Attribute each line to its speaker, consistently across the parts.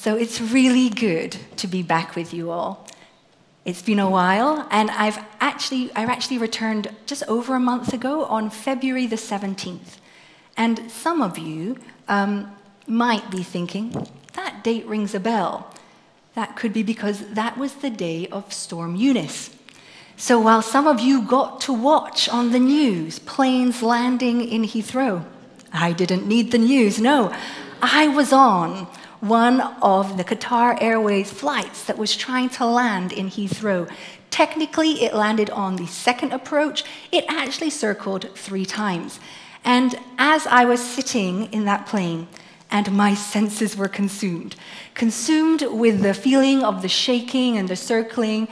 Speaker 1: So it's really good to be back with you all. It's been a while, and I've actually, I actually returned just over a month ago on February the 17th. And some of you um, might be thinking, that date rings a bell. That could be because that was the day of Storm Eunice. So while some of you got to watch on the news planes landing in Heathrow, I didn't need the news, no. I was on one of the Qatar Airways flights that was trying to land in Heathrow. Technically, it landed on the second approach. It actually circled three times. And as I was sitting in that plane, and my senses were consumed, consumed with the feeling of the shaking and the circling,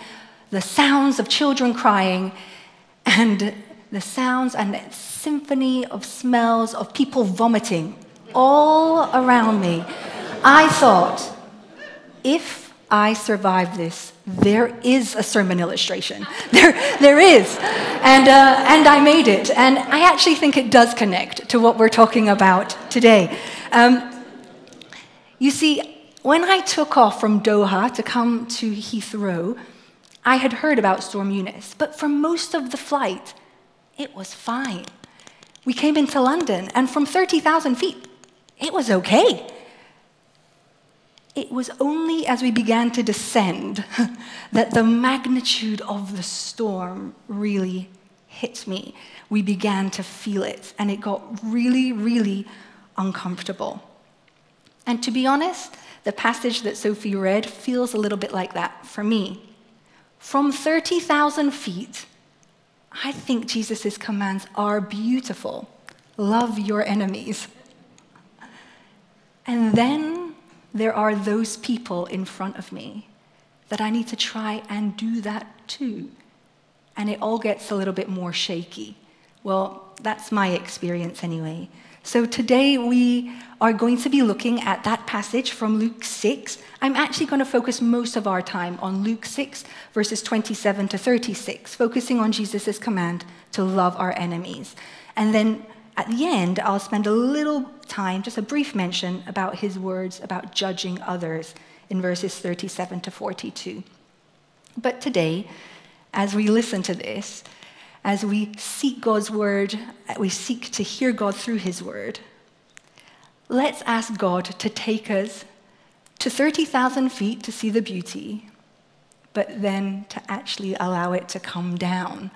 Speaker 1: the sounds of children crying, and the sounds and symphony of smells of people vomiting all around me. I thought, if I survive this, there is a sermon illustration. There, there is. And, uh, and I made it. And I actually think it does connect to what we're talking about today. Um, you see, when I took off from Doha to come to Heathrow, I had heard about Storm Eunice, but for most of the flight, it was fine. We came into London, and from 30,000 feet, it was okay. It was only as we began to descend that the magnitude of the storm really hit me. We began to feel it, and it got really, really uncomfortable. And to be honest, the passage that Sophie read feels a little bit like that for me. From 30,000 feet, I think Jesus' commands are beautiful. Love your enemies. And then there are those people in front of me that I need to try and do that too. And it all gets a little bit more shaky. Well, that's my experience anyway. So today we are going to be looking at that passage from Luke 6. I'm actually going to focus most of our time on Luke 6, verses 27 to 36, focusing on Jesus' command to love our enemies. And then at the end, I'll spend a little time, just a brief mention about his words about judging others in verses 37 to 42. But today, as we listen to this, as we seek God's word, we seek to hear God through his word, let's ask God to take us to 30,000 feet to see the beauty, but then to actually allow it to come down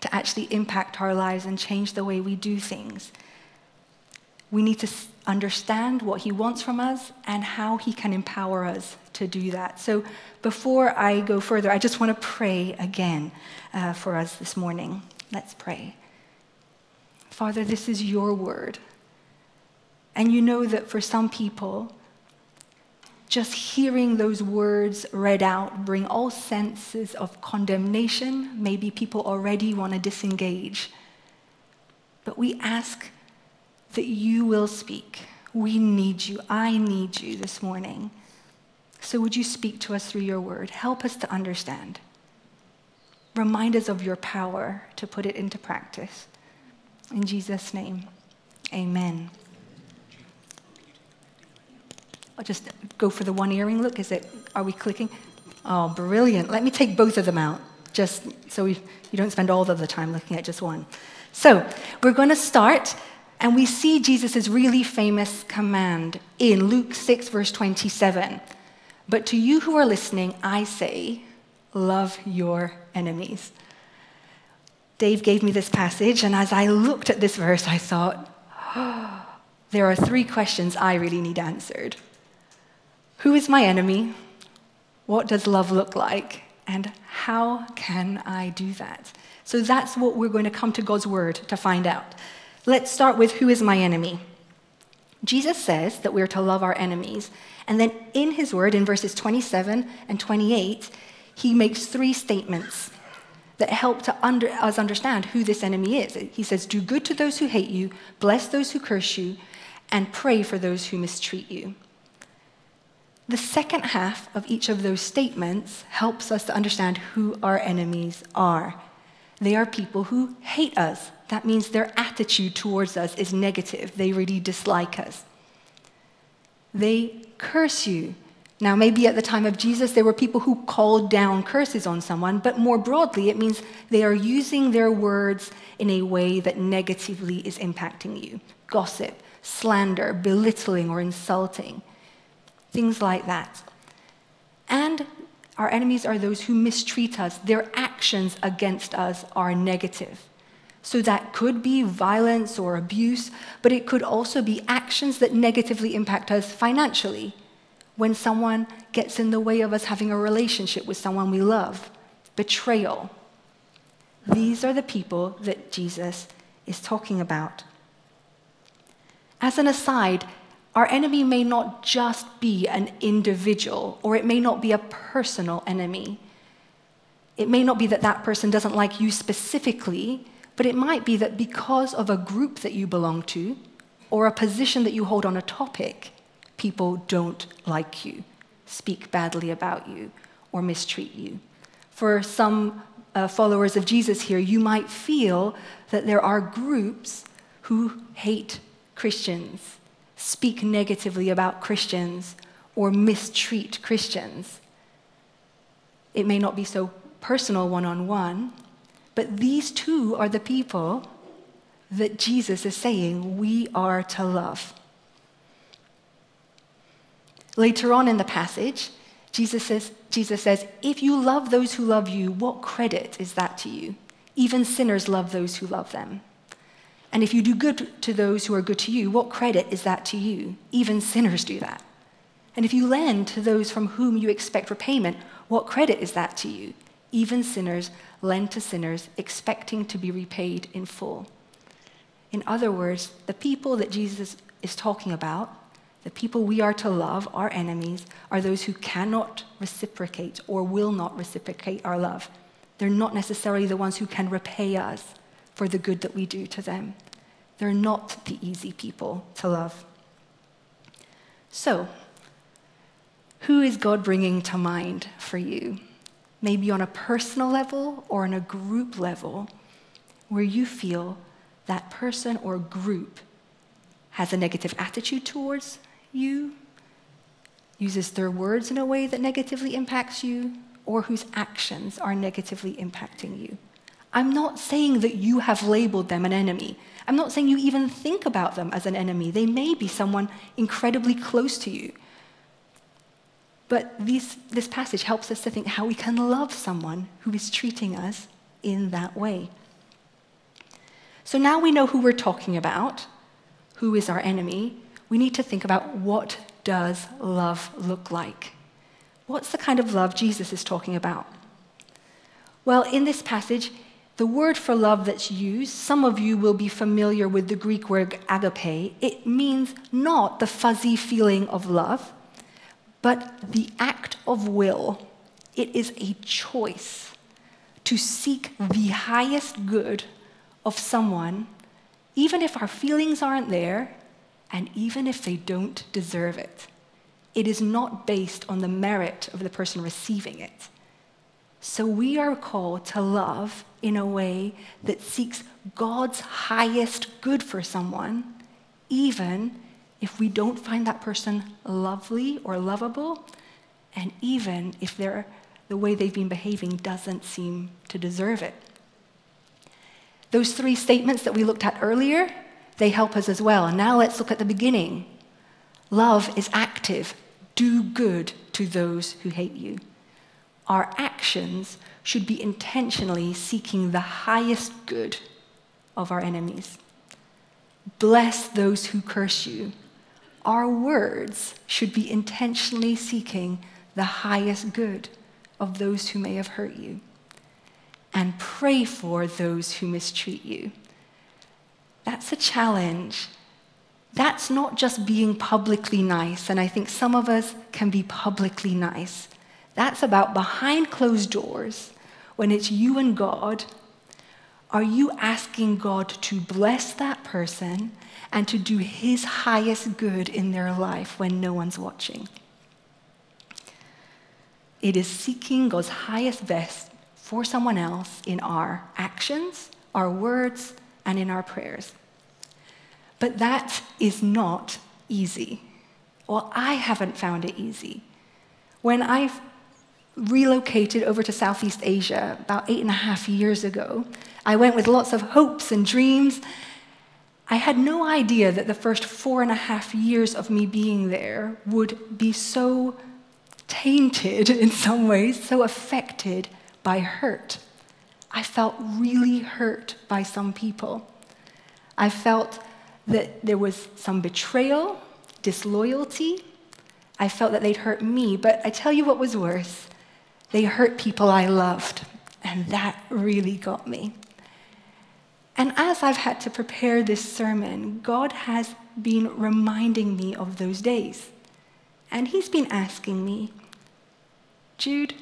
Speaker 1: to actually impact our lives and change the way we do things. We need to understand what He wants from us and how He can empower us to do that. So, before I go further, I just want to pray again uh, for us this morning. Let's pray. Father, this is your word. And you know that for some people, just hearing those words read out bring all senses of condemnation. Maybe people already want to disengage. But we ask that you will speak. We need you. I need you this morning. So would you speak to us through your word? Help us to understand. Remind us of your power to put it into practice. In Jesus' name, amen. I'll just go for the one earring look. Is it, are we clicking? Oh, brilliant. Let me take both of them out, just so we, you don't spend all of the time looking at just one. So, we're going to start, and we see Jesus' really famous command in Luke 6, verse 27. But to you who are listening, I say, love your enemies. Dave gave me this passage, and as I looked at this verse, I thought, oh, there are three questions I really need answered. Who is my enemy? What does love look like? And how can I do that? So that's what we're going to come to God's word to find out. Let's start with who is my enemy? Jesus says that we're to love our enemies. And then in his word, in verses 27 and 28, he makes three statements that help to under, us understand who this enemy is. He says, Do good to those who hate you, bless those who curse you, and pray for those who mistreat you. The second half of each of those statements helps us to understand who our enemies are. They are people who hate us. That means their attitude towards us is negative. They really dislike us. They curse you. Now, maybe at the time of Jesus, there were people who called down curses on someone, but more broadly, it means they are using their words in a way that negatively is impacting you gossip, slander, belittling, or insulting. Things like that. And our enemies are those who mistreat us. Their actions against us are negative. So that could be violence or abuse, but it could also be actions that negatively impact us financially. When someone gets in the way of us having a relationship with someone we love, betrayal. These are the people that Jesus is talking about. As an aside, our enemy may not just be an individual, or it may not be a personal enemy. It may not be that that person doesn't like you specifically, but it might be that because of a group that you belong to, or a position that you hold on a topic, people don't like you, speak badly about you, or mistreat you. For some uh, followers of Jesus here, you might feel that there are groups who hate Christians speak negatively about Christians or mistreat Christians. It may not be so personal one on one, but these two are the people that Jesus is saying we are to love. Later on in the passage, Jesus says, Jesus says, If you love those who love you, what credit is that to you? Even sinners love those who love them. And if you do good to those who are good to you, what credit is that to you? Even sinners do that. And if you lend to those from whom you expect repayment, what credit is that to you? Even sinners lend to sinners, expecting to be repaid in full. In other words, the people that Jesus is talking about, the people we are to love, our enemies, are those who cannot reciprocate or will not reciprocate our love. They're not necessarily the ones who can repay us for the good that we do to them. They're not the easy people to love. So, who is God bringing to mind for you? Maybe on a personal level or on a group level, where you feel that person or group has a negative attitude towards you, uses their words in a way that negatively impacts you, or whose actions are negatively impacting you. I'm not saying that you have labeled them an enemy. I'm not saying you even think about them as an enemy. They may be someone incredibly close to you. But these, this passage helps us to think how we can love someone who is treating us in that way. So now we know who we're talking about, who is our enemy. We need to think about what does love look like? What's the kind of love Jesus is talking about? Well, in this passage, the word for love that's used, some of you will be familiar with the Greek word agape. It means not the fuzzy feeling of love, but the act of will. It is a choice to seek the highest good of someone, even if our feelings aren't there, and even if they don't deserve it. It is not based on the merit of the person receiving it. So we are called to love in a way that seeks God's highest good for someone, even if we don't find that person lovely or lovable, and even if the way they've been behaving doesn't seem to deserve it. Those three statements that we looked at earlier, they help us as well. Now let's look at the beginning. Love is active. Do good to those who hate you our actions should be intentionally seeking the highest good of our enemies. Bless those who curse you. Our words should be intentionally seeking the highest good of those who may have hurt you. And pray for those who mistreat you. That's a challenge. That's not just being publicly nice, and I think some of us can be publicly nice. That's about behind closed doors, when it's you and God. Are you asking God to bless that person and to do his highest good in their life when no one's watching? It is seeking God's highest best for someone else in our actions, our words, and in our prayers. But that is not easy. Well, I haven't found it easy. When I relocated over to Southeast Asia about eight and a half years ago, I went with lots of hopes and dreams. I had no idea that the first four and a half years of me being there would be so tainted in some ways, so affected by hurt. I felt really hurt by some people. I felt that there was some betrayal, disloyalty. I felt that they'd hurt me, but I tell you what was worse. They hurt people I loved, and that really got me. And as I've had to prepare this sermon, God has been reminding me of those days. And He's been asking me, Jude,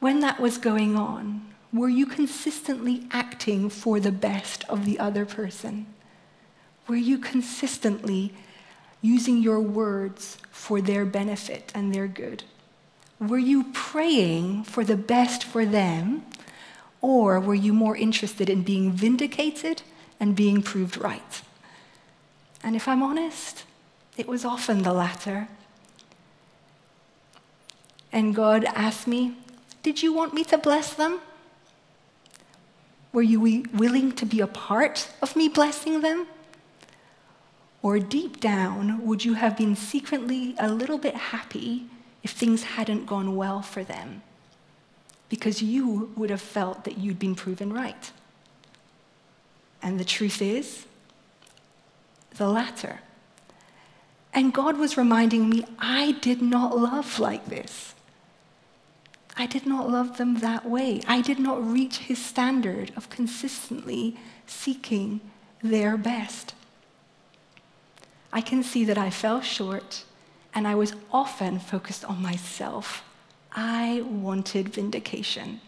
Speaker 1: when that was going on, were you consistently acting for the best of the other person? Were you consistently using your words for their benefit and their good? Were you praying for the best for them or were you more interested in being vindicated and being proved right? And if I'm honest, it was often the latter. And God asked me, Did you want me to bless them? Were you willing to be a part of me blessing them? Or deep down, would you have been secretly a little bit happy if things hadn't gone well for them? because you would have felt that you'd been proven right. And the truth is, the latter. And God was reminding me, I did not love like this. I did not love them that way. I did not reach his standard of consistently seeking their best. I can see that I fell short and I was often focused on myself I wanted vindication.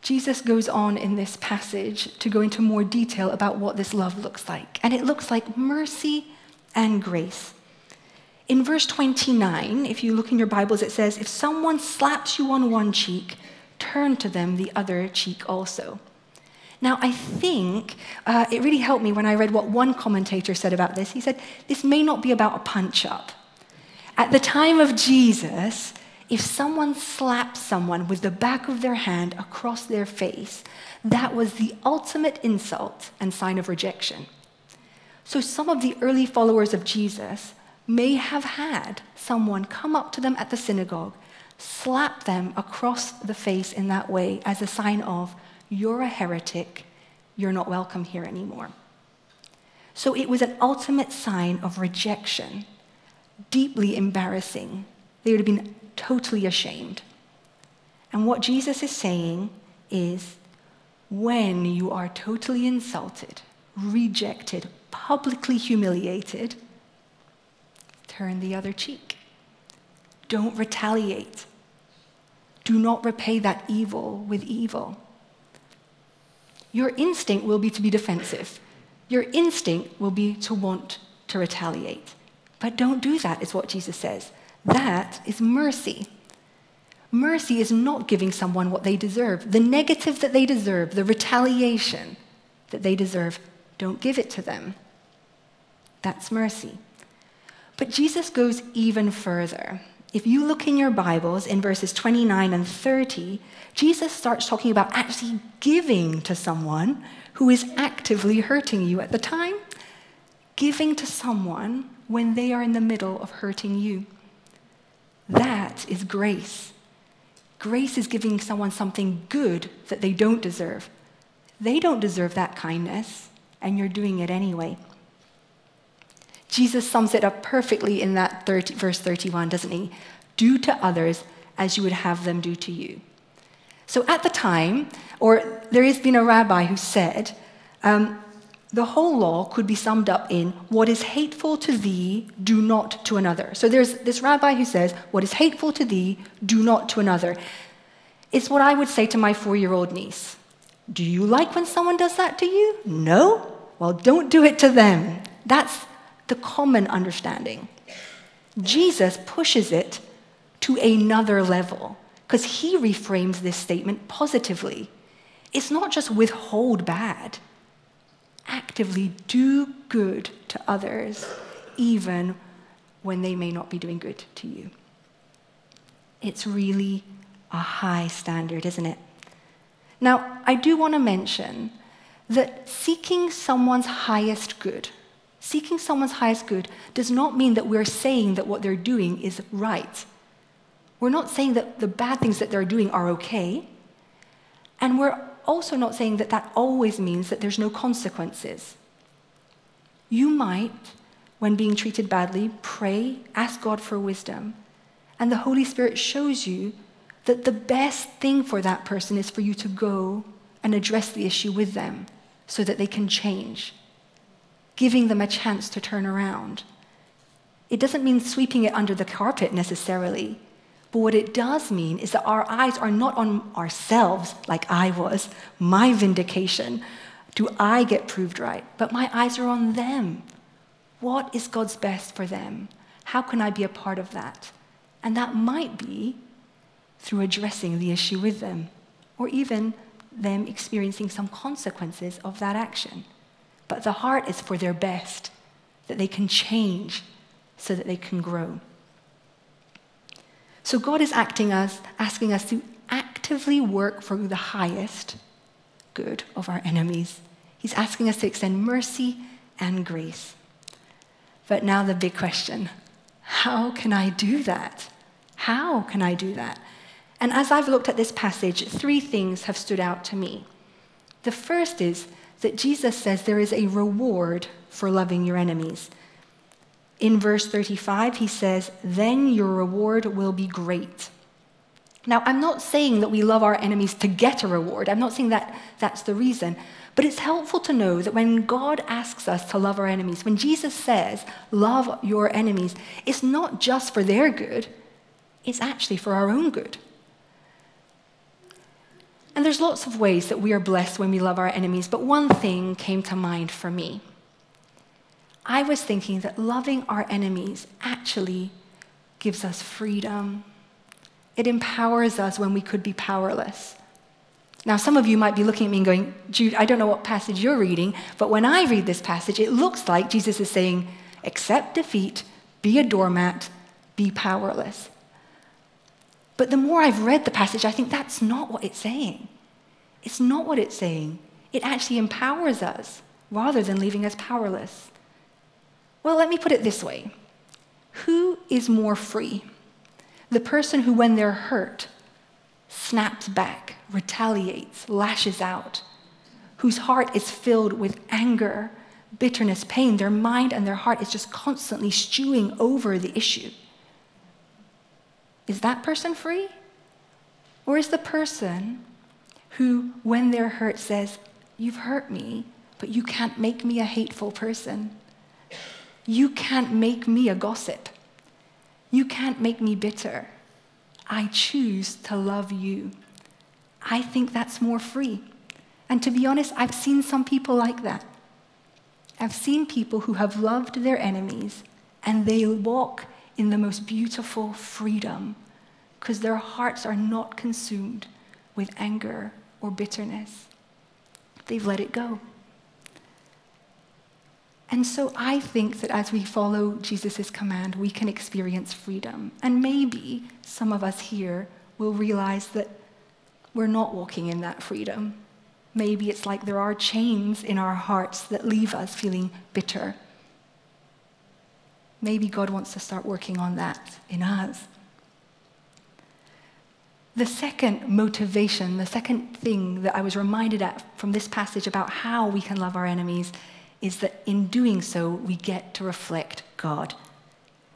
Speaker 1: Jesus goes on in this passage to go into more detail about what this love looks like. And it looks like mercy and grace. In verse 29, if you look in your Bibles, it says, If someone slaps you on one cheek, turn to them the other cheek also. Now, I think uh, it really helped me when I read what one commentator said about this. He said, This may not be about a punch up. At the time of Jesus, if someone slapped someone with the back of their hand across their face, that was the ultimate insult and sign of rejection. So some of the early followers of Jesus may have had someone come up to them at the synagogue, slap them across the face in that way as a sign of, you're a heretic, you're not welcome here anymore. So it was an ultimate sign of rejection deeply embarrassing. They would have been totally ashamed. And what Jesus is saying is when you are totally insulted, rejected, publicly humiliated, turn the other cheek. Don't retaliate. Do not repay that evil with evil. Your instinct will be to be defensive. Your instinct will be to want to retaliate. But don't do that, is what Jesus says. That is mercy. Mercy is not giving someone what they deserve. The negative that they deserve, the retaliation that they deserve, don't give it to them. That's mercy. But Jesus goes even further. If you look in your Bibles in verses 29 and 30, Jesus starts talking about actually giving to someone who is actively hurting you at the time. Giving to someone when they are in the middle of hurting you. That is grace. Grace is giving someone something good that they don't deserve. They don't deserve that kindness, and you're doing it anyway. Jesus sums it up perfectly in that 30, verse 31, doesn't he? Do to others as you would have them do to you. So at the time, or there has been a rabbi who said, um, the whole law could be summed up in what is hateful to thee, do not to another. So there's this rabbi who says, What is hateful to thee, do not to another. It's what I would say to my four year old niece. Do you like when someone does that to you? No? Well, don't do it to them. That's the common understanding. Jesus pushes it to another level because he reframes this statement positively. It's not just withhold bad actively do good to others, even when they may not be doing good to you. It's really a high standard, isn't it? Now, I do want to mention that seeking someone's highest good, seeking someone's highest good, does not mean that we're saying that what they're doing is right. We're not saying that the bad things that they're doing are okay. And we're also not saying that that always means that there's no consequences. You might, when being treated badly, pray, ask God for wisdom, and the Holy Spirit shows you that the best thing for that person is for you to go and address the issue with them so that they can change, giving them a chance to turn around. It doesn't mean sweeping it under the carpet necessarily, but what it does mean is that our eyes are not on ourselves, like I was, my vindication. Do I get proved right? But my eyes are on them. What is God's best for them? How can I be a part of that? And that might be through addressing the issue with them, or even them experiencing some consequences of that action. But the heart is for their best, that they can change so that they can grow. So God is acting us, asking us to actively work for the highest good of our enemies. He's asking us to extend mercy and grace. But now the big question how can I do that? How can I do that? And as I've looked at this passage, three things have stood out to me. The first is that Jesus says there is a reward for loving your enemies. In verse 35, he says, Then your reward will be great. Now, I'm not saying that we love our enemies to get a reward. I'm not saying that that's the reason. But it's helpful to know that when God asks us to love our enemies, when Jesus says, Love your enemies, it's not just for their good, it's actually for our own good. And there's lots of ways that we are blessed when we love our enemies, but one thing came to mind for me. I was thinking that loving our enemies actually gives us freedom. It empowers us when we could be powerless. Now, some of you might be looking at me and going, Jude, I don't know what passage you're reading, but when I read this passage, it looks like Jesus is saying, accept defeat, be a doormat, be powerless. But the more I've read the passage, I think that's not what it's saying. It's not what it's saying. It actually empowers us rather than leaving us powerless. Well, let me put it this way Who is more free? The person who, when they're hurt, snaps back, retaliates, lashes out, whose heart is filled with anger, bitterness, pain. Their mind and their heart is just constantly stewing over the issue. Is that person free? Or is the person who, when they're hurt, says, You've hurt me, but you can't make me a hateful person? You can't make me a gossip. You can't make me bitter. I choose to love you. I think that's more free. And to be honest, I've seen some people like that. I've seen people who have loved their enemies and they walk in the most beautiful freedom because their hearts are not consumed with anger or bitterness. They've let it go. And so I think that as we follow Jesus' command, we can experience freedom. And maybe some of us here will realize that we're not walking in that freedom. Maybe it's like there are chains in our hearts that leave us feeling bitter. Maybe God wants to start working on that in us. The second motivation, the second thing that I was reminded at from this passage about how we can love our enemies is that in doing so, we get to reflect God.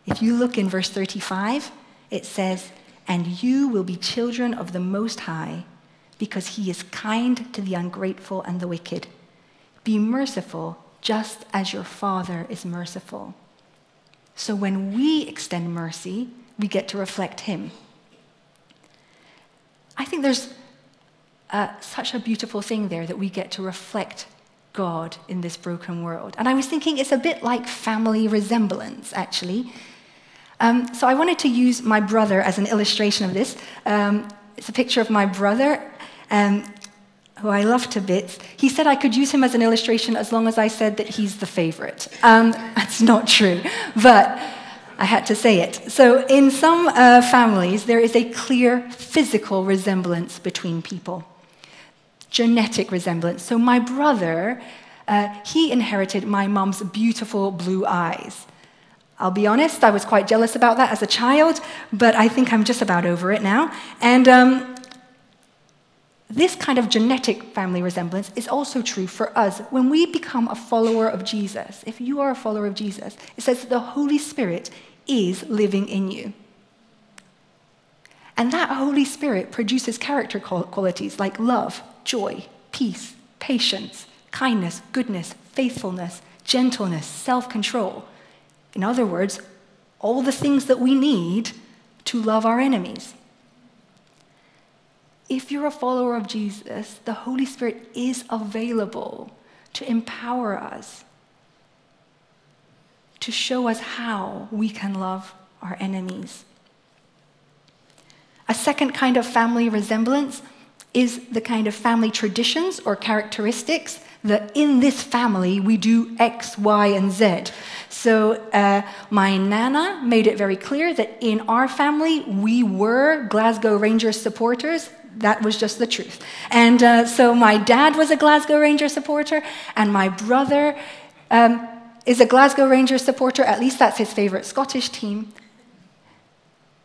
Speaker 1: If you look in verse 35, it says, And you will be children of the Most High, because he is kind to the ungrateful and the wicked. Be merciful, just as your Father is merciful. So when we extend mercy, we get to reflect him. I think there's uh, such a beautiful thing there that we get to reflect God in this broken world. And I was thinking it's a bit like family resemblance, actually. Um, so I wanted to use my brother as an illustration of this. Um, it's a picture of my brother, um, who I love to bits. He said I could use him as an illustration as long as I said that he's the favorite. Um, that's not true. But I had to say it. So, in some uh, families, there is a clear physical resemblance between people, genetic resemblance. So, my brother, uh, he inherited my mom's beautiful blue eyes. I'll be honest, I was quite jealous about that as a child, but I think I'm just about over it now. And um, this kind of genetic family resemblance is also true for us. When we become a follower of Jesus, if you are a follower of Jesus, it says that the Holy Spirit is living in you. And that Holy Spirit produces character qualities like love, joy, peace, patience, kindness, goodness, faithfulness, gentleness, self control. In other words, all the things that we need to love our enemies if you're a follower of Jesus, the Holy Spirit is available to empower us, to show us how we can love our enemies. A second kind of family resemblance is the kind of family traditions or characteristics that in this family we do X, Y, and Z. So uh, my nana made it very clear that in our family we were Glasgow Rangers supporters that was just the truth. And uh, so my dad was a Glasgow Rangers supporter, and my brother um, is a Glasgow Rangers supporter. At least that's his favorite Scottish team.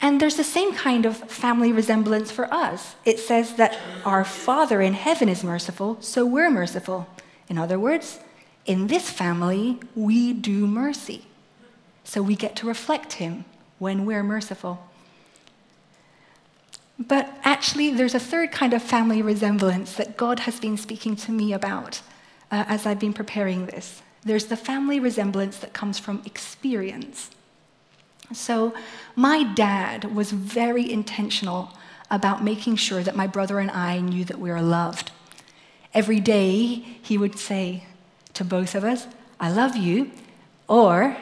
Speaker 1: And there's the same kind of family resemblance for us. It says that our Father in heaven is merciful, so we're merciful. In other words, in this family, we do mercy. So we get to reflect Him when we're merciful. But actually, there's a third kind of family resemblance that God has been speaking to me about uh, as I've been preparing this. There's the family resemblance that comes from experience. So, my dad was very intentional about making sure that my brother and I knew that we were loved. Every day, he would say to both of us, I love you, or,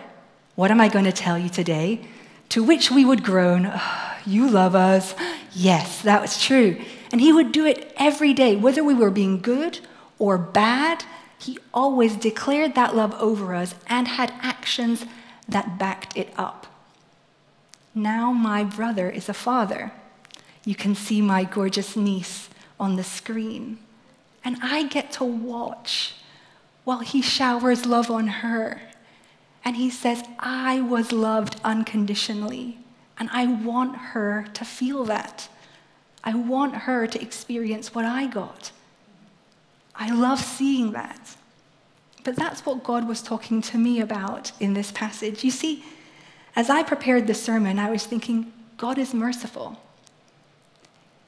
Speaker 1: What am I going to tell you today? To which we would groan, oh, You love us. Yes, that was true. And he would do it every day, whether we were being good or bad. He always declared that love over us and had actions that backed it up. Now, my brother is a father. You can see my gorgeous niece on the screen. And I get to watch while he showers love on her. And he says, I was loved unconditionally. And I want her to feel that. I want her to experience what I got. I love seeing that. But that's what God was talking to me about in this passage. You see, as I prepared the sermon, I was thinking, God is merciful.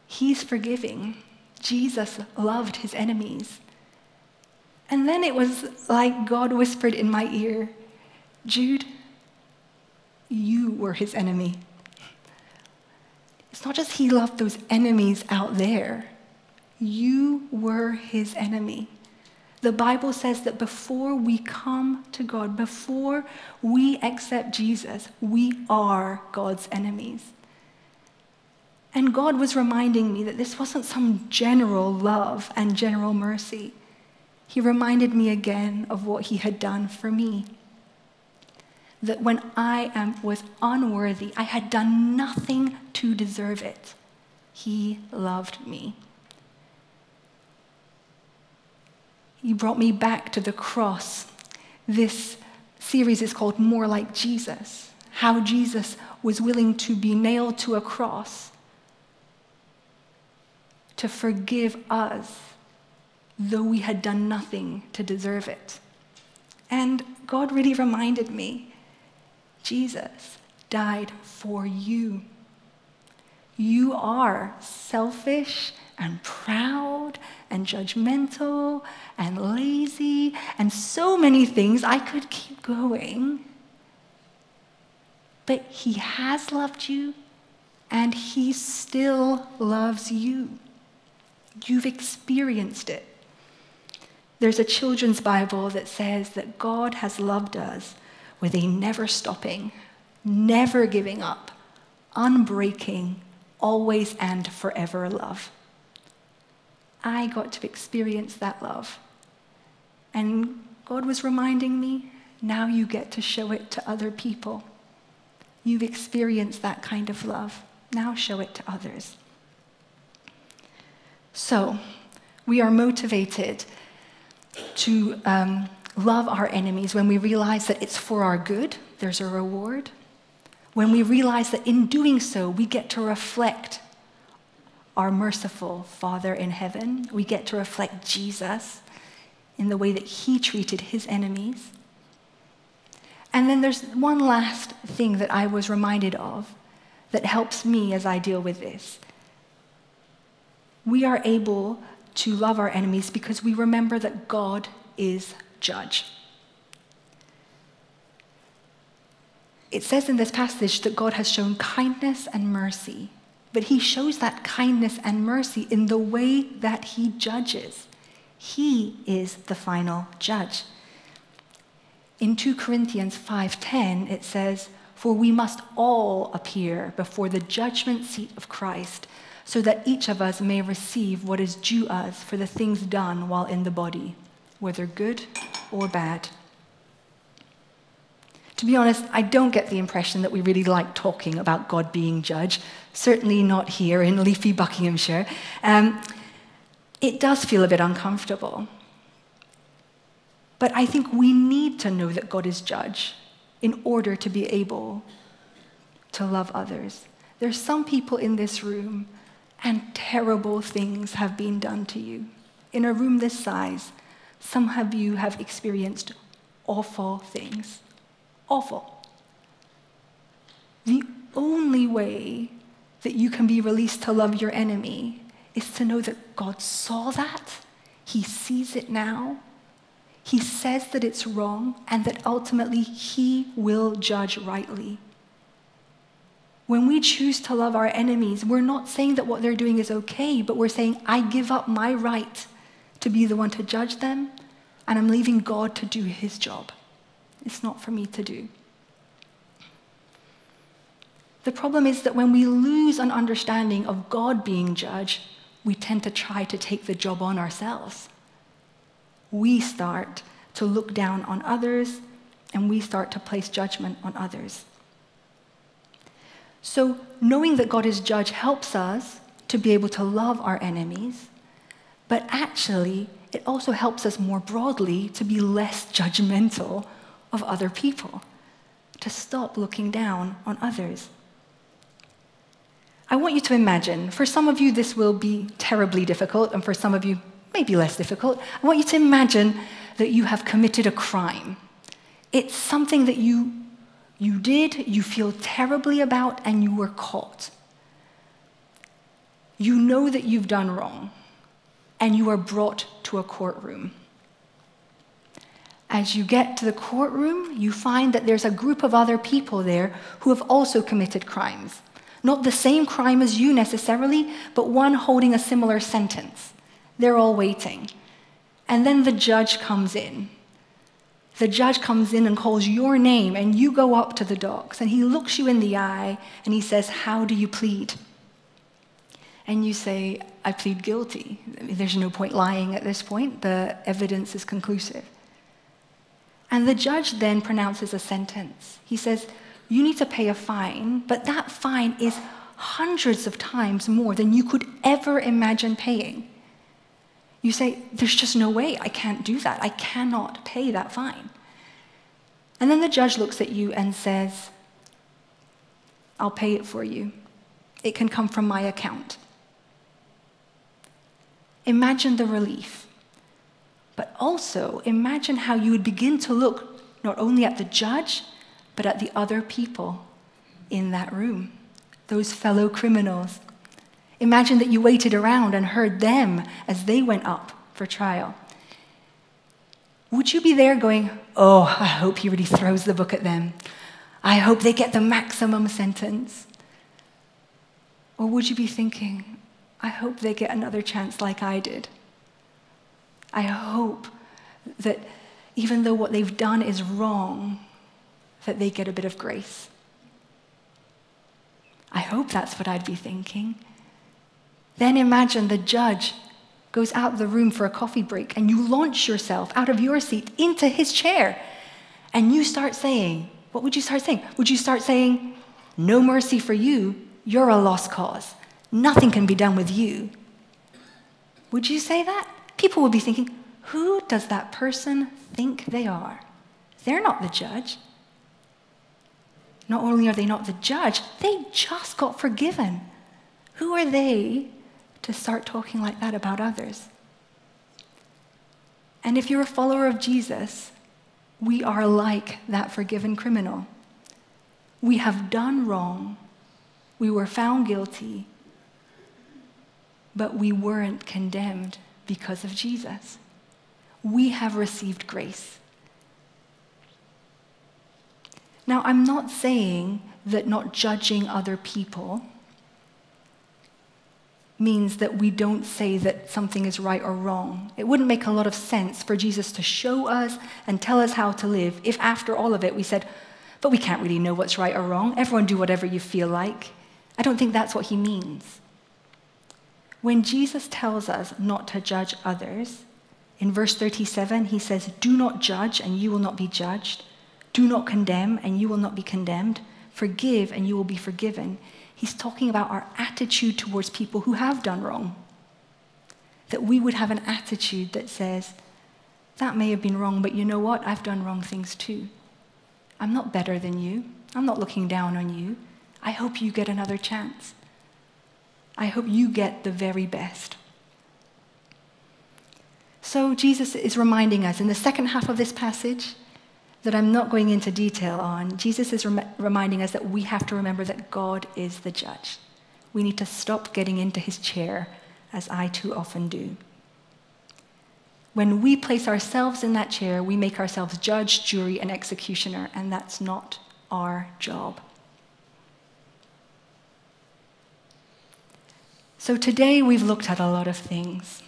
Speaker 1: He's forgiving. Jesus loved his enemies. And then it was like God whispered in my ear, Jude, you were his enemy. It's not just he loved those enemies out there, you were his enemy. The Bible says that before we come to God, before we accept Jesus, we are God's enemies. And God was reminding me that this wasn't some general love and general mercy. He reminded me again of what he had done for me that when I am, was unworthy, I had done nothing to deserve it, He loved me. He brought me back to the cross. This series is called More Like Jesus how Jesus was willing to be nailed to a cross to forgive us, though we had done nothing to deserve it. And God really reminded me Jesus died for you. You are selfish and proud and judgmental and lazy and so many things. I could keep going. But He has loved you and He still loves you. You've experienced it. There's a children's Bible that says that God has loved us with a never stopping, never giving up, unbreaking, always and forever love. I got to experience that love. And God was reminding me now you get to show it to other people. You've experienced that kind of love. Now show it to others. So, we are motivated to um, love our enemies when we realize that it's for our good, there's a reward. When we realize that in doing so, we get to reflect our merciful Father in heaven, we get to reflect Jesus in the way that he treated his enemies. And then there's one last thing that I was reminded of that helps me as I deal with this. We are able to love our enemies because we remember that God is judge. It says in this passage that God has shown kindness and mercy, but he shows that kindness and mercy in the way that he judges. He is the final judge. In 2 Corinthians 5:10 it says, "For we must all appear before the judgment seat of Christ, so that each of us may receive what is due us for the things done while in the body, whether good or bad." To be honest, I don't get the impression that we really like talking about God being judge, certainly not here in leafy Buckinghamshire. Um, it does feel a bit uncomfortable. But I think we need to know that God is judge in order to be able to love others. There's some people in this room, and terrible things have been done to you. In a room this size, some of you have experienced awful things. Awful. The only way that you can be released to love your enemy is to know that God saw that, He sees it now, He says that it's wrong, and that ultimately He will judge rightly. When we choose to love our enemies, we're not saying that what they're doing is okay, but we're saying, I give up my right to be the one to judge them, and I'm leaving God to do His job. It's not for me to do. The problem is that when we lose an understanding of God being judge, we tend to try to take the job on ourselves. We start to look down on others and we start to place judgment on others. So, knowing that God is judge helps us to be able to love our enemies, but actually, it also helps us more broadly to be less judgmental of other people, to stop looking down on others. I want you to imagine, for some of you, this will be terribly difficult, and for some of you, maybe less difficult. I want you to imagine that you have committed a crime. It's something that you, you did, you feel terribly about, and you were caught. You know that you've done wrong, and you are brought to a courtroom. As you get to the courtroom, you find that there's a group of other people there who have also committed crimes. Not the same crime as you necessarily, but one holding a similar sentence. They're all waiting. And then the judge comes in. The judge comes in and calls your name, and you go up to the docs, and he looks you in the eye and he says, How do you plead? And you say, I plead guilty. There's no point lying at this point, the evidence is conclusive. And the judge then pronounces a sentence. He says, you need to pay a fine, but that fine is hundreds of times more than you could ever imagine paying. You say, There's just no way, I can't do that. I cannot pay that fine. And then the judge looks at you and says, I'll pay it for you. It can come from my account. Imagine the relief. But also, imagine how you would begin to look not only at the judge, but at the other people in that room, those fellow criminals. Imagine that you waited around and heard them as they went up for trial. Would you be there going, Oh, I hope he really throws the book at them? I hope they get the maximum sentence. Or would you be thinking, I hope they get another chance like I did? I hope that even though what they've done is wrong, that they get a bit of grace. I hope that's what I'd be thinking. Then imagine the judge goes out of the room for a coffee break and you launch yourself out of your seat into his chair and you start saying, What would you start saying? Would you start saying, no mercy for you, you're a lost cause. Nothing can be done with you. Would you say that? People would be thinking, who does that person think they are? They're not the judge. Not only are they not the judge, they just got forgiven. Who are they to start talking like that about others? And if you're a follower of Jesus, we are like that forgiven criminal. We have done wrong, we were found guilty, but we weren't condemned because of Jesus. We have received grace. Now, I'm not saying that not judging other people means that we don't say that something is right or wrong. It wouldn't make a lot of sense for Jesus to show us and tell us how to live if, after all of it, we said, but we can't really know what's right or wrong. Everyone do whatever you feel like. I don't think that's what he means. When Jesus tells us not to judge others, in verse 37, he says, Do not judge, and you will not be judged. Do not condemn, and you will not be condemned. Forgive, and you will be forgiven. He's talking about our attitude towards people who have done wrong. That we would have an attitude that says, That may have been wrong, but you know what? I've done wrong things too. I'm not better than you. I'm not looking down on you. I hope you get another chance. I hope you get the very best. So, Jesus is reminding us in the second half of this passage that I'm not going into detail on, Jesus is rem- reminding us that we have to remember that God is the judge. We need to stop getting into his chair, as I too often do. When we place ourselves in that chair, we make ourselves judge, jury, and executioner, and that's not our job. So today we've looked at a lot of things.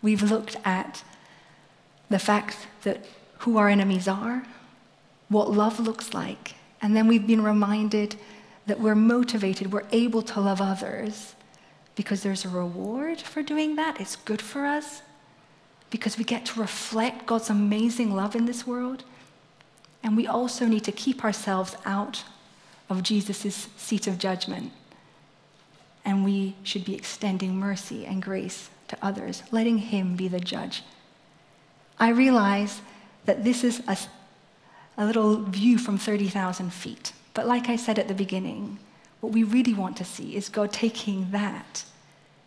Speaker 1: We've looked at the fact that who our enemies are, what love looks like, and then we've been reminded that we're motivated, we're able to love others because there's a reward for doing that. It's good for us because we get to reflect God's amazing love in this world. And we also need to keep ourselves out of Jesus' seat of judgment. And we should be extending mercy and grace to others, letting Him be the judge. I realize that this is a, a little view from 30,000 feet. But like I said at the beginning, what we really want to see is God taking that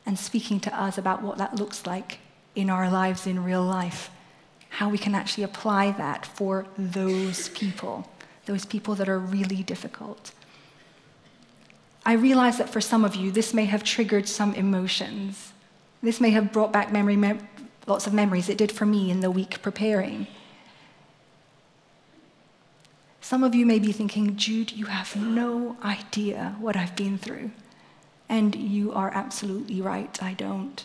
Speaker 1: and speaking to us about what that looks like in our lives in real life, how we can actually apply that for those people, those people that are really difficult. I realize that for some of you, this may have triggered some emotions. This may have brought back memory, mem- lots of memories. It did for me in the week preparing. Some of you may be thinking, Jude, you have no idea what I've been through. And you are absolutely right, I don't.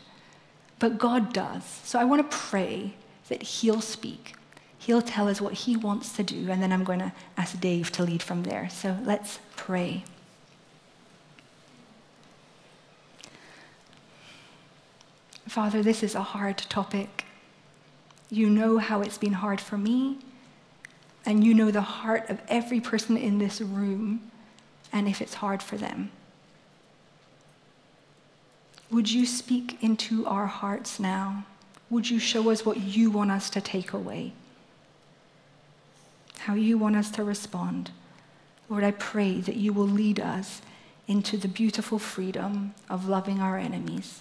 Speaker 1: But God does. So I want to pray that He'll speak. He'll tell us what He wants to do, and then I'm going to ask Dave to lead from there. So let's pray. Father, this is a hard topic. You know how it's been hard for me, and you know the heart of every person in this room, and if it's hard for them. Would you speak into our hearts now? Would you show us what you want us to take away? How you want us to respond? Lord, I pray that you will lead us into the beautiful freedom of loving our enemies.